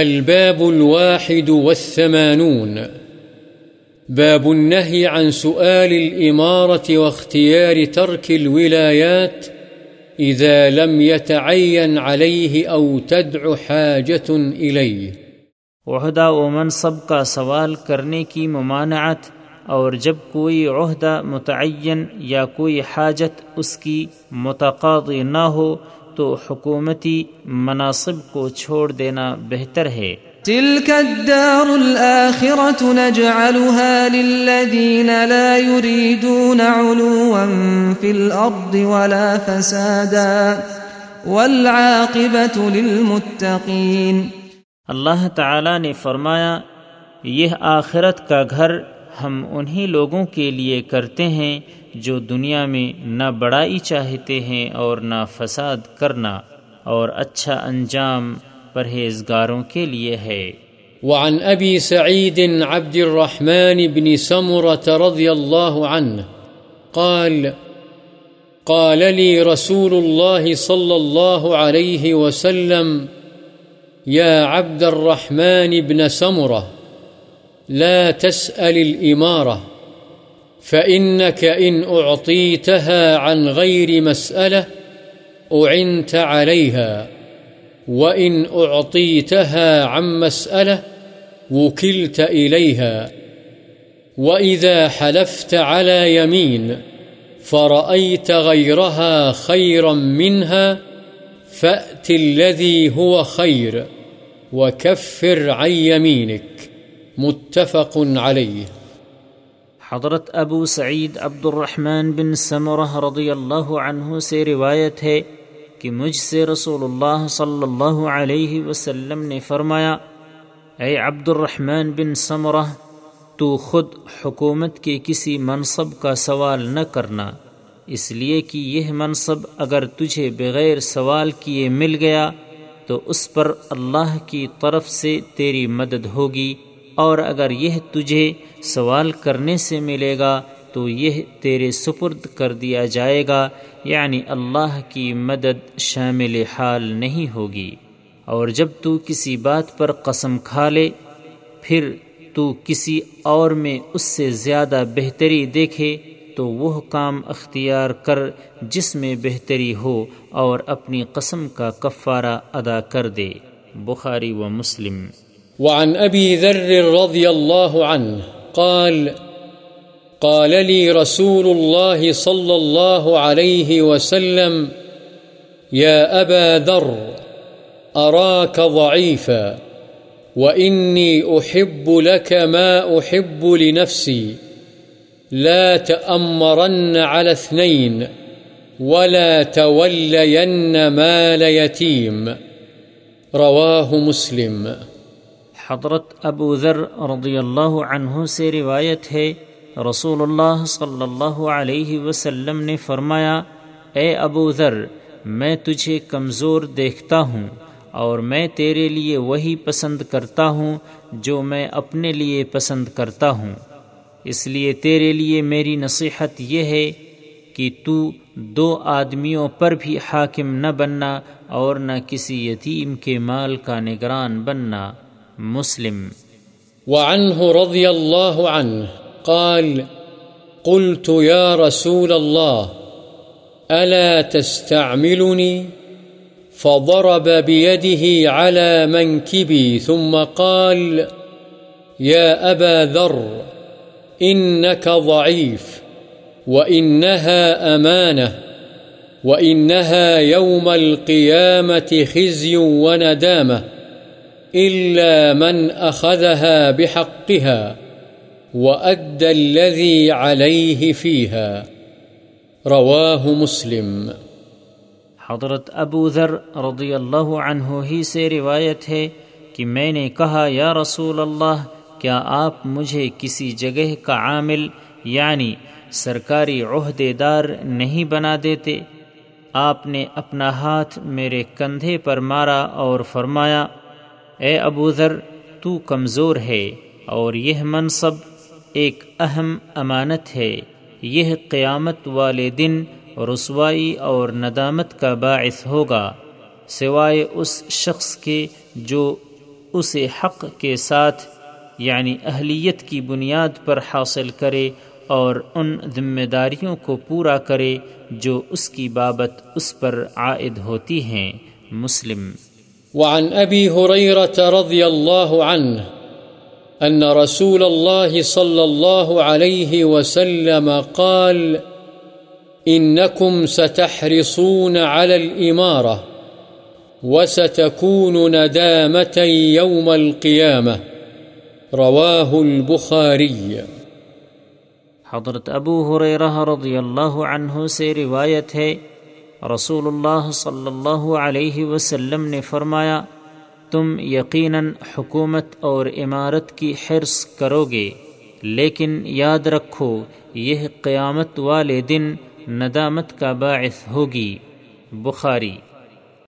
الباب الواحد والثمانون. باب النهي عن سؤال الإمارة واختيار ترك الولايات إذا لم يتعين عليه أو تدع حاجة إليه. عہدہ و منصب کا سوال کرنے کی ممانعت اور جب کوئی عہدہ متعین یا کوئی حاجت اس کی متقاضی نہ ہو تو حکومتی مناصب کو چھوڑ دینا بہتر ہے۔ تلك الدار الآخرة نجعلها للذين لا يريدون علوا في الأرض ولا فسادا والعاقبة للمتقين اللہ تعالی نے فرمایا یہ آخرت کا گھر ہم انہی لوگوں کے لیے کرتے ہیں جو دنیا میں نہ بڑائی چاہتے ہیں اور نہ فساد کرنا اور اچھا انجام پرہیزگاروں کے لیے ہے۔ وعن أبي سعيد عبد الرحمن بن سمرة رضي الله عنه قال قال لي رسول الله صلى الله عليه وسلم يا عبد الرحمن بن سمرة لا تسأل الإمارة، فإنك إن أعطيتها عن غير مسألة أعنت عليها، وإن أعطيتها عن مسألة وكلت إليها. وإذا حلفت على يمين فرأيت غيرها خيرا منها، فأت الذي هو خير وكفر عن يمينك. متفق عليه حضرت ابو سعید عبد الرحمن بن سمرہ رضی اللہ عنہ سے روایت ہے کہ مجھ سے رسول اللہ صلی اللہ علیہ وسلم نے فرمایا، اے عبد الرحمن بن سمرہ، تو خود حکومت کے کسی منصب کا سوال نہ کرنا، اس لیے کہ یہ منصب اگر تجھے بغیر سوال کیے مل گیا، تو اس پر اللہ کی طرف سے تیری مدد ہوگی۔ اور اگر یہ تجھے سوال کرنے سے ملے گا تو یہ تیرے سپرد کر دیا جائے گا یعنی اللہ کی مدد شامل حال نہیں ہوگی۔ اور جب تو کسی بات پر قسم کھا لے، پھر تو کسی اور میں اس سے زیادہ بہتری دیکھے تو وہ کام اختیار کر جس میں بہتری ہو اور اپنی قسم کا کفارہ ادا کر دے۔ بخاری و مسلم۔ وعن أبي ذر رضي الله عنه قال قال لي رسول الله صلى الله عليه وسلم، يا أبا ذر، أراك ضعيفا، وإني أحب لك ما أحب لنفسي، لا تأمرن على اثنين، ولا تولين مال يتيم، رواه مسلم. حضرت ابو ذر رضی اللہ عنہ سے روایت ہے رسول اللہ صلی اللہ علیہ وسلم نے فرمایا، اے ابو ذر، میں تجھے کمزور دیکھتا ہوں اور میں تیرے لیے وہی پسند کرتا ہوں جو میں اپنے لیے پسند کرتا ہوں۔ اس لیے تیرے لیے میری نصیحت یہ ہے کہ تو دو آدمیوں پر بھی حاکم نہ بننا اور نہ کسی یتیم کے مال کا نگران بننا۔ مسلم۔ وعنه رضي الله عنه قال، قلت يا رسول الله ألا تستعملني فضرب بيده على منكبي ثم قال يا أبا ذر إنك ضعيف وإنها أمانة وإنها يوم القيامة خزي وندامة إلا من أخذها بحقها وأدى الذي عليه فيها. رواه مسلم. حضرت ابو ذر رضی اللہ عنہ ہی سے روایت ہے کہ میں نے کہا، یا رسول اللہ، کیا آپ مجھے کسی جگہ کا عامل یعنی سرکاری عہدے دار نہیں بنا دیتے؟ آپ نے اپنا ہاتھ میرے کندھے پر مارا اور فرمایا اے ابو ذر، تو کمزور ہے اور یہ منصب ایک اہم امانت ہے۔ یہ قیامت والے دن رسوائی اور ندامت کا باعث ہوگا، سوائے اس شخص کے جو اسے حق کے ساتھ یعنی اہلیت کی بنیاد پر حاصل کرے اور ان ذمہ داریوں کو پورا کرے جو اس کی بابت اس پر عائد ہوتی ہیں۔ مسلم وعن أبي هريرة رضي الله عنه أن رسول الله صلى الله عليه وسلم قال، إنكم ستحرصون على الإمارة وستكون ندامة يوم القيامة. رواه البخاري. حضرت ابو حریرہ رضی اللہ عنہ سے روایت ہے رسول اللہ صلی اللہ علیہ وسلم نے فرمایا تم یقیناً حکومت اور عمارت کی حرص کرو گے لیکن یاد رکھو یہ قیامت والے دن ندامت کا باعث ہوگی بخاری